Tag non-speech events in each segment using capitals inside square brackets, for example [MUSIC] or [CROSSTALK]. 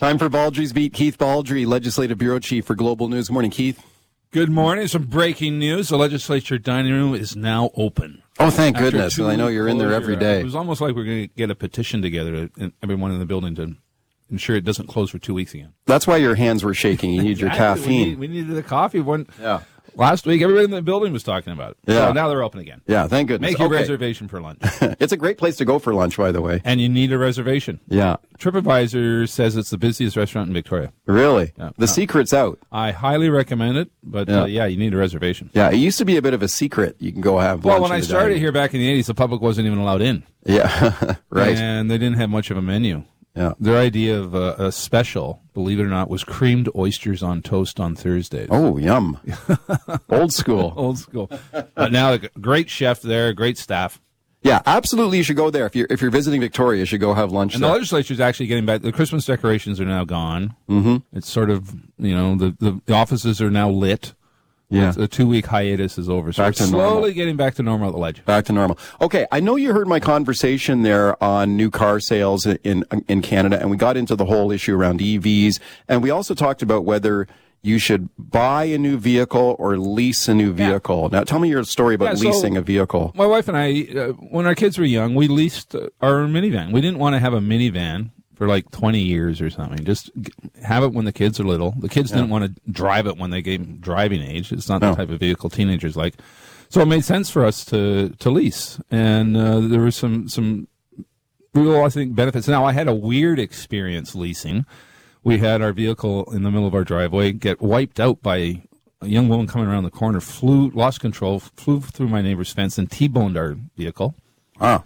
Time for Baldrey's Beat. Keith Baldrey, Legislative Bureau Chief for Global News. Good morning, Keith. Good morning. Some breaking news. The legislature dining room is now open. Oh, thank After goodness. two I know you're in there every day. It was almost like we're going to get a petition together, uh, to, everyone in the building, to ensure it doesn't close for two weeks again. That's why your hands were shaking. You need your Exactly. We, caffeine. need, we needed the coffee. One Yeah. Last week, everybody in the building was talking about it. Yeah. So now they're open again. Yeah, thank goodness. Make your Okay. reservation for lunch, [LAUGHS] it's a great place to go for lunch, by the way. and you need a reservation. Yeah. TripAdvisor says it's the busiest restaurant in Victoria. Really? Yeah. The secret's out. I highly recommend it, but Yeah. Uh, yeah, you need a reservation. Yeah, it used to be a bit of a secret. You can go have Well, when I started dining- here back in the '80s, the public wasn't even allowed in. Yeah, [LAUGHS] right. And they didn't have much of a menu. Yeah. Their idea of a, a special, believe it or not, was creamed oysters on toast on Thursdays. Oh, yum. [LAUGHS] Old school. Old school. but now, a great chef there, great staff. Yeah, absolutely. You should go there if you're if you're visiting Victoria. You should go have lunch And the there. legislature is actually getting back. The Christmas decorations are now gone. Mm-hmm. It's sort of, you know, the, the, the offices are now lit. Yeah. The two week hiatus is over. So Back to slowly normal. getting back to normal at the ledge. Back to normal. Okay, I know you heard my conversation there on new car sales in in Canada, and we got into the whole issue around EVs, and we also talked about whether you should buy a new vehicle or lease a new vehicle. Now, tell me your story about Yeah, so- leasing a vehicle. My wife and I, uh, when our kids were young, we leased our minivan. We didn't want to have a minivan for like 20 years or something. Just have it when the kids are little. The kids didn't want to drive it when they gave driving age. It's not No. the type of vehicle teenagers like. So it made sense for us to, to lease. And uh, there were some, some real, I think, benefits. Now, I had a weird experience leasing. We had our vehicle in the middle of our driveway get wiped out by a young woman coming around the corner, flew, lost control, flew through my neighbor's fence and T-boned our vehicle. Ah,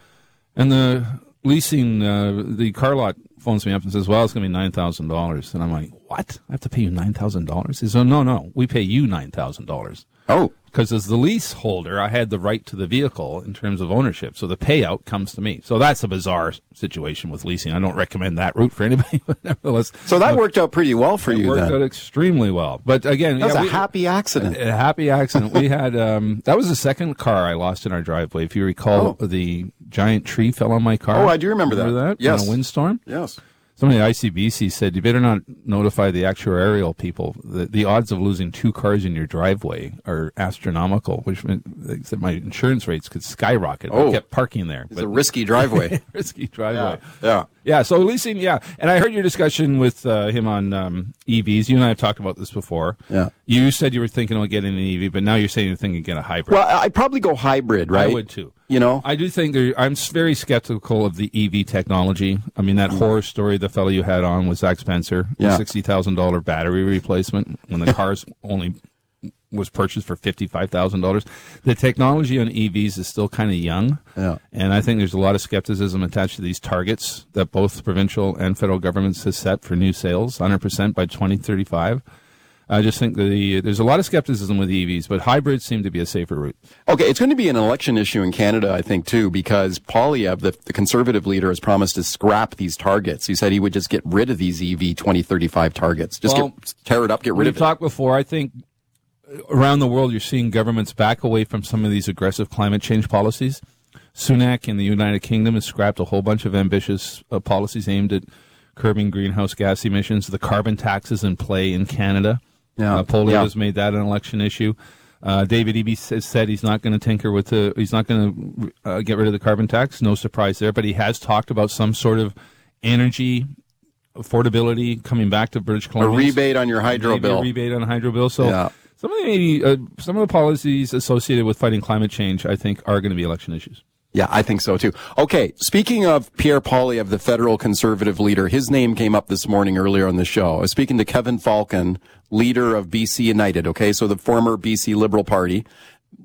And the leasing, uh, the car lot phones me up and says, well, it's going to be $9,000. And I'm like, what? I have to pay you $9,000? He says, oh, no, no, we pay you $9,000 oh, because as the leaseholder, I had the right to the vehicle in terms of ownership. So the payout comes to me. So that's a bizarre situation with leasing. I don't recommend that route for anybody, [LAUGHS] but nevertheless. so that worked out pretty well for it you worked then. out extremely well. But again, That was yeah, a we- happy accident. a happy accident. we had um, that was the second car I lost in our driveway. If you recall, the giant tree fell on my car. Oh, I do remember that. that. Yes. in a windstorm. yes. Somebody at ICBC said you better not notify the actuarial people. The, the odds of losing two cars in your driveway are astronomical, which meant said my insurance rates could skyrocket. if I Oh. kept parking there. It's a risky driveway. [LAUGHS] risky driveway. yeah. Yeah, so leasing, yeah. And I heard your discussion with uh, him on um, EVs. You and I have talked about this before. Yeah. You said you were thinking about getting an EV, but now you're saying you're thinking of getting a hybrid. Well, I'd probably go hybrid, right? I would too. You know? I do think there, I'm very skeptical of the EV technology. I mean, that horror story the fellow you had on was Zach Spencer, Yeah. the sixty thousand dollar battery replacement when the [LAUGHS] car's only was purchased for fifty five thousand dollars. The technology on EVs is still kind of young, Yeah. and I think there's a lot of skepticism attached to these targets that both provincial and federal governments have set for new sales, hundred percent by twenty thirty five. I just think the there's a lot of skepticism with EVs, but hybrids seem to be a safer route. Okay, it's going to be an election issue in Canada, I think, too, because Poilievre, the, the conservative leader, has promised to scrap these targets. He said he would just get rid of these EV 2035 targets. Just Well, get, tear it up, get rid of it. talked before. I think around the world, you're seeing governments back away from some of these aggressive climate change policies. Sunak in the United Kingdom has scrapped a whole bunch of ambitious uh, policies aimed at curbing greenhouse gas emissions. The carbon tax is in play in Canada. Yeah. Uh, Yeah. has made that an election issue. Uh, David Eby has said he's not going to tinker with the, he's not going to uh, get rid of the carbon tax. No surprise there, but he has talked about some sort of energy affordability coming back to British Columbia. A rebate on your hydro Maybe a bill. rebate on hydro bill. So Yeah. Some of the maybe uh, some of the policies associated with fighting climate change, I think, are going to be election issues. Yeah, I think so too. Okay, speaking of Pierre Poilievre, the federal conservative leader, his name came up this morning earlier on the show. I was speaking to Kevin Falcon, leader of BC United. Okay, so the former BC Liberal Party,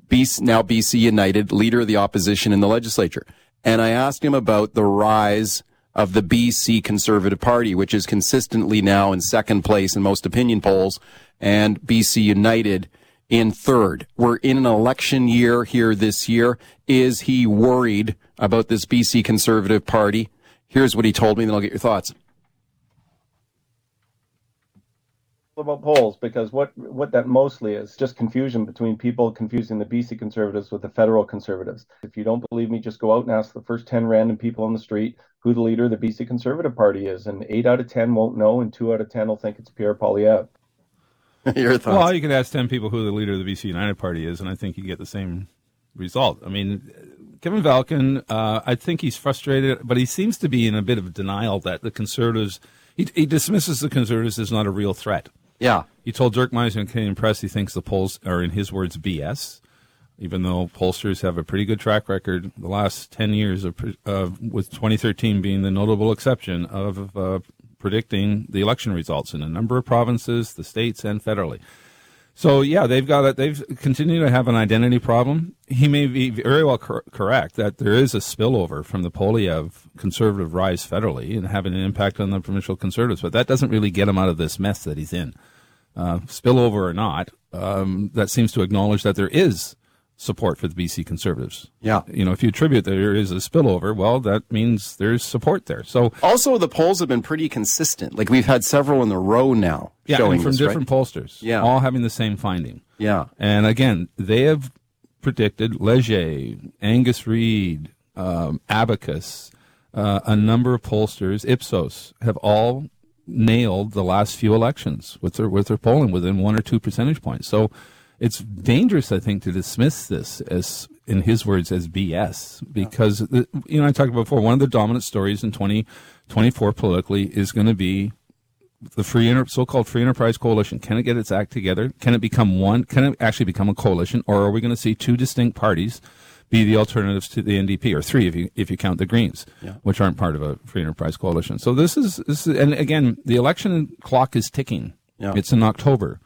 BC, now BC United, leader of the opposition in the legislature. And I asked him about the rise of the BC Conservative Party, which is consistently now in second place in most opinion polls, and BC United in third. We're in an election year here this year. Is he worried about this BC Conservative Party? Here's what he told me, then I'll get your thoughts. about polls because what what that mostly is just confusion between people confusing the BC conservatives with the federal conservatives. If you don't believe me, just go out and ask the first 10 random people on the street who the leader of the BC Conservative Party is and 8 out of 10 won't know and 2 out of 10 will think it's Pierre Poilievre. [LAUGHS] Your thoughts? Well, you could ask 10 people who the leader of the BC United Party is and I think you get the same result. I mean, Kevin Falcon, uh, I think he's frustrated, but he seems to be in a bit of denial that the conservatives he, he dismisses the conservatives as not a real threat. Yeah. He told Dirk Meissner in Canadian Press he thinks the polls are, in his words, BS, even though pollsters have a pretty good track record the last 10 years, of, uh, with 2013 being the notable exception of uh, predicting the election results in a number of provinces, the states, and federally. So yeah, they've got it. They've continued to have an identity problem. He may be very well cor- correct that there is a spillover from the Poilievre conservative rise federally and having an impact on the provincial conservatives, but that doesn't really get him out of this mess that he's in uh, spillover or not, um, that seems to acknowledge that there is support for the BC Conservatives. Yeah. You know, if you attribute that there is a spillover, well, that means there's support there. So also the polls have been pretty consistent. Like we've had several in a row now yeah, showing from this, different right? pollsters. Yeah. All having the same finding. Yeah. And again, they have predicted Leger, Angus Reid, um, Abacus, uh, a number of pollsters, Ipsos, have all nailed the last few elections with their with their polling within one or two percentage points. So it's dangerous, I think, to dismiss this as, in his words, as BS because the, you know I talked about before. One of the dominant stories in 2024 politically is going to be the free so-called free enterprise coalition. Can it get its act together? Can it become one? Can it actually become a coalition, or are we going to see two distinct parties? be the alternatives to the NDP, or three if you if you count the Greens, yeah. which aren't part of a free enterprise coalition. So this is this is, and again, the election clock is ticking. Yeah. It's in October.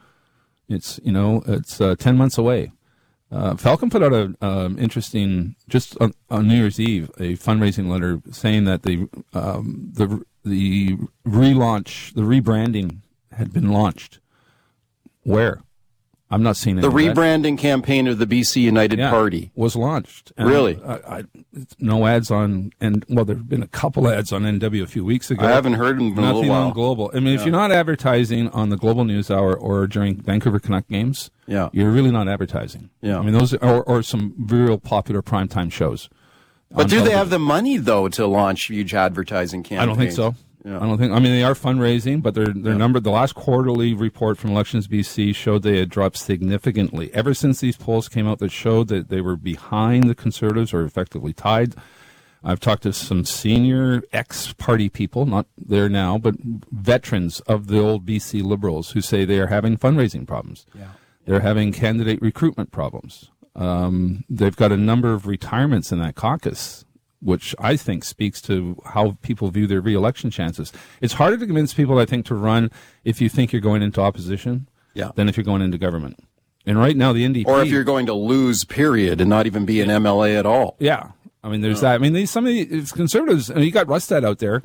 It's you know it's uh, ten months away. Uh, Falcon put out an um, interesting just on, on, New Year's Eve a fundraising letter saying that the um, the the relaunch the rebranding had been launched. Where? I'm not seeing that. the rebranding campaign of the BC United yeah, Party was launched. Really? I, I, no ads on, and well, there've been a couple ads on NW a few weeks ago. I haven't heard them Nothing a little while. on Global. I mean, yeah. if you're not advertising on the Global News Hour or during Vancouver Canuck games, yeah. you're really not advertising. Yeah. I mean, those are, or some real popular primetime shows. But do television. they have the money though to launch huge advertising campaigns? I don't think so. Yeah. I don't think. I mean, they are fundraising, but their their Yeah. number. The last quarterly report from Elections BC showed they had dropped significantly ever since these polls came out. That showed that they were behind the Conservatives or effectively tied. I've talked to some senior ex-party people, not there now, but veterans of the old BC Liberals who say they are having fundraising problems. Yeah. They're having candidate recruitment problems. Um, they've got a number of retirements in that caucus which I think speaks to how people view their reelection chances. It's harder to convince people, I think, to run if you think you're going into opposition Yeah. than if you're going into government. And right now, the NDP. Or if you're going to lose, period, and not even be an MLA at all. Yeah. I mean, there's that. I mean, these, some of these conservatives, I mean, you got Rustad out there,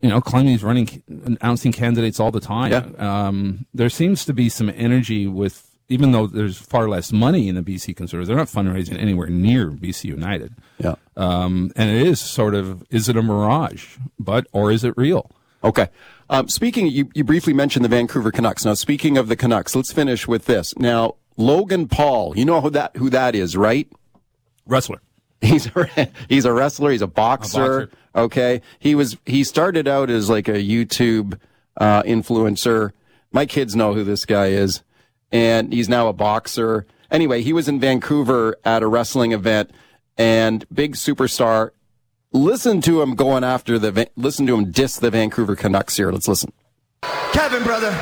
you know, claiming he's running, announcing candidates all the time. Yeah. Um, there seems to be some energy with, even though there's far less money in the BC Conservatives, they're not fundraising anywhere near BC United. Yeah. Um, and it is sort of, is it a mirage? But, or is it real? Okay. Um, speaking, you, you briefly mentioned the Vancouver Canucks. Now, speaking of the Canucks, let's finish with this. Now, Logan Paul, you know who that who that is, right? Wrestler. He's a, [LAUGHS] he's a wrestler. He's a boxer, A boxer. Okay. He was he started out as like a YouTube uh, influencer. My kids know who this guy is, and he's now a boxer. Anyway, he was in Vancouver at a wrestling event, and big superstar. Listen to him going after the. Listen to him diss the Vancouver Canucks here. Let's listen. Kevin, brother,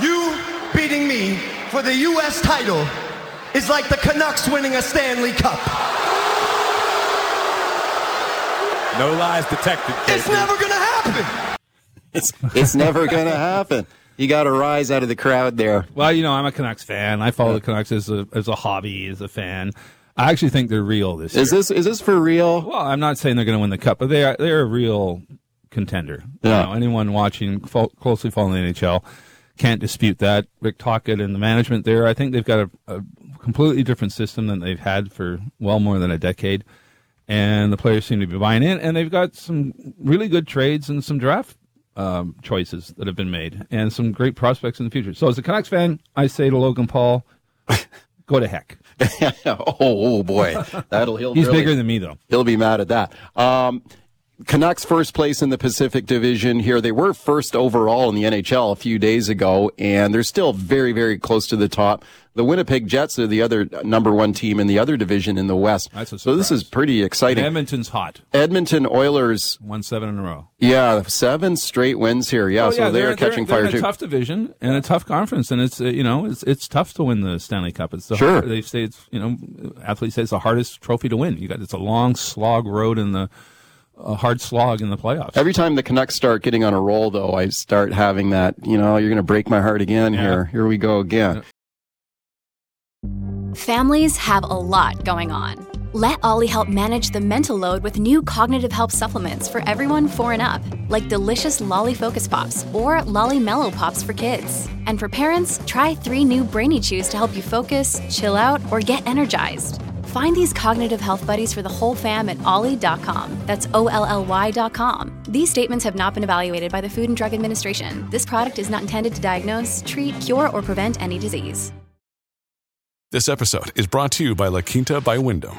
you beating me for the U.S. title is like the Canucks winning a Stanley Cup. No lies detected. It's never gonna happen. It's it's never gonna happen. You got a rise out of the crowd there. Well, you know, I'm a Canucks fan. I follow the Canucks as a as a hobby, as a fan. I actually think they're real this year. Is this is this for real? Well, I'm not saying they're going to win the cup, but they are they're a real contender. Yeah. You know, anyone watching fo- closely following the NHL can't dispute that. Rick Tocchet and the management there, I think they've got a, a completely different system than they've had for well more than a decade. And the players seem to be buying in, and they've got some really good trades and some draft um, choices that have been made, and some great prospects in the future. So, as a Canucks fan, I say to Logan Paul, [LAUGHS] go to heck. [LAUGHS] oh, oh boy, that'll he'll He's really- bigger than me, though. He'll be mad at that. Um, Canucks first place in the Pacific Division here. They were first overall in the NHL a few days ago, and they're still very, very close to the top. The Winnipeg Jets are the other number one team in the other division in the West. So this is pretty exciting. Edmonton's hot. Edmonton Oilers, Won seven in a row. yeah, seven straight wins here. Yeah, Oh, so they're, catching they're fire too. tough division and a tough conference, and it's uh, you know it's it's tough to win the Stanley Cup. It's the Sure. hard- they say it's you know athletes say it's the hardest trophy to win. You got it's a long slog road in the a hard slog in the playoffs. Every time the Canucks start getting on a roll, though, I start having that, you know, you're going to break my heart again Yeah. here. Here we go again. Families have a lot going on. Let OLLY help manage the mental load with new cognitive help supplements for everyone four and up, like delicious Lolly Focus Pops or Lolly Mellow Pops for kids. And for parents, try three new Brainy Chews to help you focus, chill out, or get energized. Find these cognitive health buddies for the whole fam at olly.com. That's O L L Y.com. These statements have not been evaluated by the Food and Drug Administration. This product is not intended to diagnose, treat, cure, or prevent any disease. This episode is brought to you by La Quinta by Wyndham.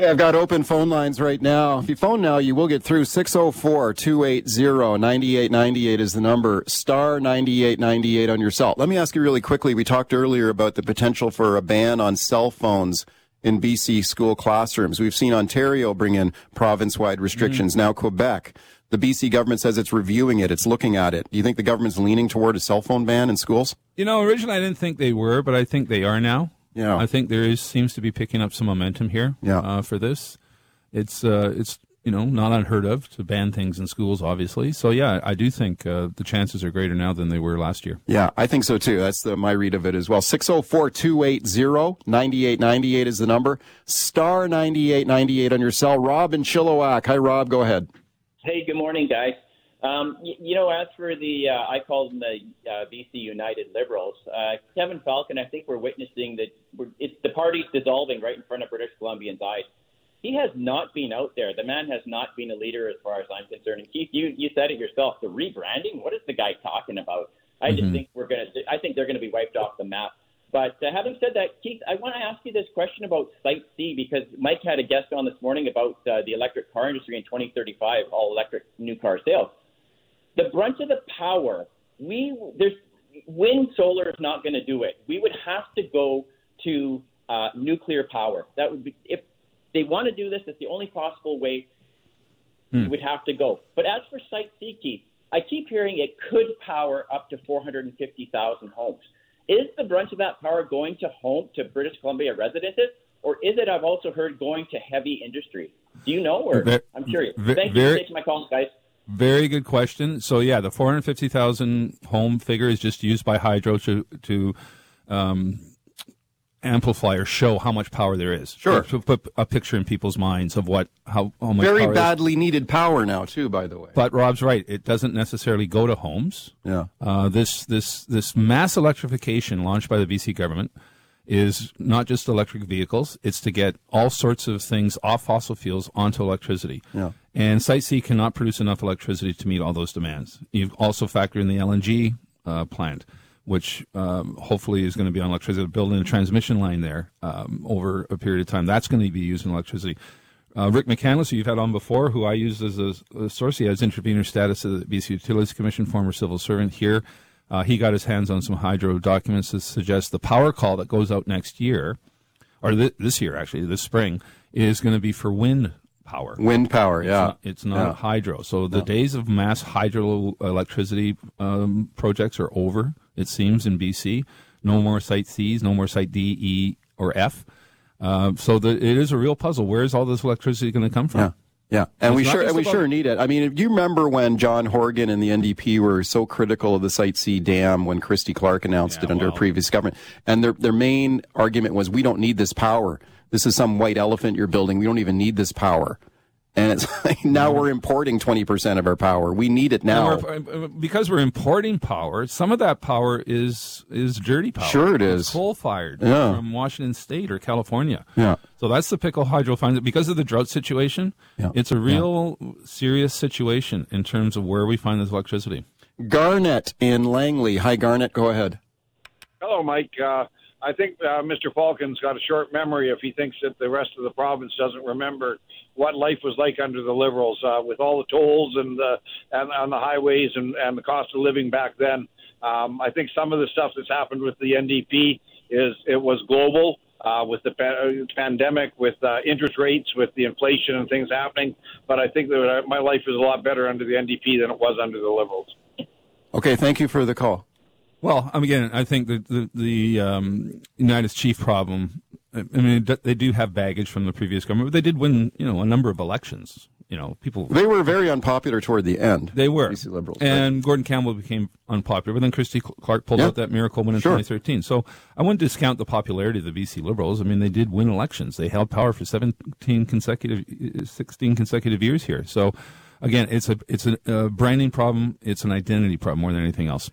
I've got open phone lines right now. If you phone now, you will get through. 604 280 9898 is the number. Star 9898 on your cell. Let me ask you really quickly. We talked earlier about the potential for a ban on cell phones in BC school classrooms. We've seen Ontario bring in province wide restrictions, mm-hmm. now Quebec. The BC government says it's reviewing it, it's looking at it. Do you think the government's leaning toward a cell phone ban in schools? You know, originally I didn't think they were, but I think they are now. Yeah. I think there is seems to be picking up some momentum here. Yeah. Uh, for this, it's uh, it's you know not unheard of to ban things in schools, obviously. So yeah, I do think uh, the chances are greater now than they were last year. Yeah, I think so too. That's the, my read of it as well. 604 280 9898 is the number. Star 9898 on your cell. Rob in Chilliwack. Hi, Rob. Go ahead. Hey, good morning, guys. Um, you, you know, as for the, uh, I call them the uh, BC United Liberals, uh, Kevin Falcon, I think we're witnessing that we're, it's the party's dissolving right in front of British Columbians' eyes. He has not been out there. The man has not been a leader as far as I'm concerned. And Keith, you, you said it yourself. The rebranding, what is the guy talking about? I just think we're going to, I think they're going to be wiped off the map. But uh, having said that, Keith, I want to ask you this question about Site C because Mike had a guest on this morning about uh, the electric car industry in 2035, all electric new car sales. The brunt of the power, we there's wind, solar is not going to do it. We would have to go to uh, nuclear power. That would be if they want to do this. It's the only possible way we would have to go. But as for Site C, Keith, I keep hearing it could power up to 450,000 homes. Is the brunt of that power going to home to British Columbia residences, or is it? I've also heard going to heavy industry. Do you know? Or I'm curious. Thank you for taking my call, guys. Very good question. So yeah, the 450,000 home figure is just used by hydro to to um, amplify or show how much power there is. Sure. To put a picture in people's minds of what how, how much Very power is. badly needed power now, too, by the way. But Rob's right. It doesn't necessarily go to homes. Yeah. Uh, this this this mass electrification launched by the BC government is not just electric vehicles. It's to get all sorts of things off fossil fuels onto electricity. Yeah. And Site C cannot produce enough electricity to meet all those demands. You've also factor in the LNG uh, plant, which um, hopefully is going to be on electricity. Building a transmission line there um, over a period of time. That's going to be using electricity. Uh, Rick McCandless, who you've had on before, who I used as a, a source, he has intervenor status at the BC Utilities Commission, former civil servant here. Uh, he got his hands on some hydro documents that suggest the power call that goes out next year, or th- this year actually, this spring, is going to be for wind power. Wind power, It's yeah. not, it's not Yeah. hydro. So the days of mass hydroelectricity um, projects are over. It seems in BC, no more site C's, no more site D, E, or F. Uh, so the, it is a real puzzle. Where is all this electricity going to come from? Yeah. Yeah, and It's we sure and we sure need it. I mean, if you remember when John Horgan and the NDP were so critical of the Site C dam when Christy Clark announced it under a previous government, and their their main argument was we don't need this power. This is some white elephant you're building. We don't even need this power. And it's [LAUGHS] like now we're importing 20% of our power. We need it now. We're- uh, because we're importing power, some of that power is is dirty power. Sure it is. coal fired Yeah. from Washington State or California. Yeah. So that's the pickle hydro finds because of the drought situation. Yeah. It's a real serious situation in terms of where we find this electricity. Garnet in Langley. Hi, Garnet. Go ahead. Hello, Mike. Uh, I think uh, Mr. Falcon's got a short memory if he thinks that the rest of the province doesn't remember what life was like under the Liberals, uh, with all the tolls and the and on the highways and, and the cost of living back then. Um, I think some of the stuff that's happened with the NDP is it was global. Uh, with the pa- uh, pandemic, with uh, interest rates, with the inflation and things happening, but I think that uh, my life is a lot better under the NDP than it was under the Liberals. Okay, thank you for the call. Well, um, again, I think that the the um, United's chief problem. I mean, they do have baggage from the previous government, but they did win, you know, a number of elections. You know, people They were very unpopular toward the end. They were. BC Liberals. right? And Gordon Campbell became unpopular, but then Christy Clark pulled Yeah. out that miracle win in Sure. 2013. So I wouldn't discount the popularity of the BC Liberals. I mean, they did win elections. They held power for 17 consecutive, 16 consecutive years here. So again, it's a it's a, uh branding problem. It's an identity problem more than anything else.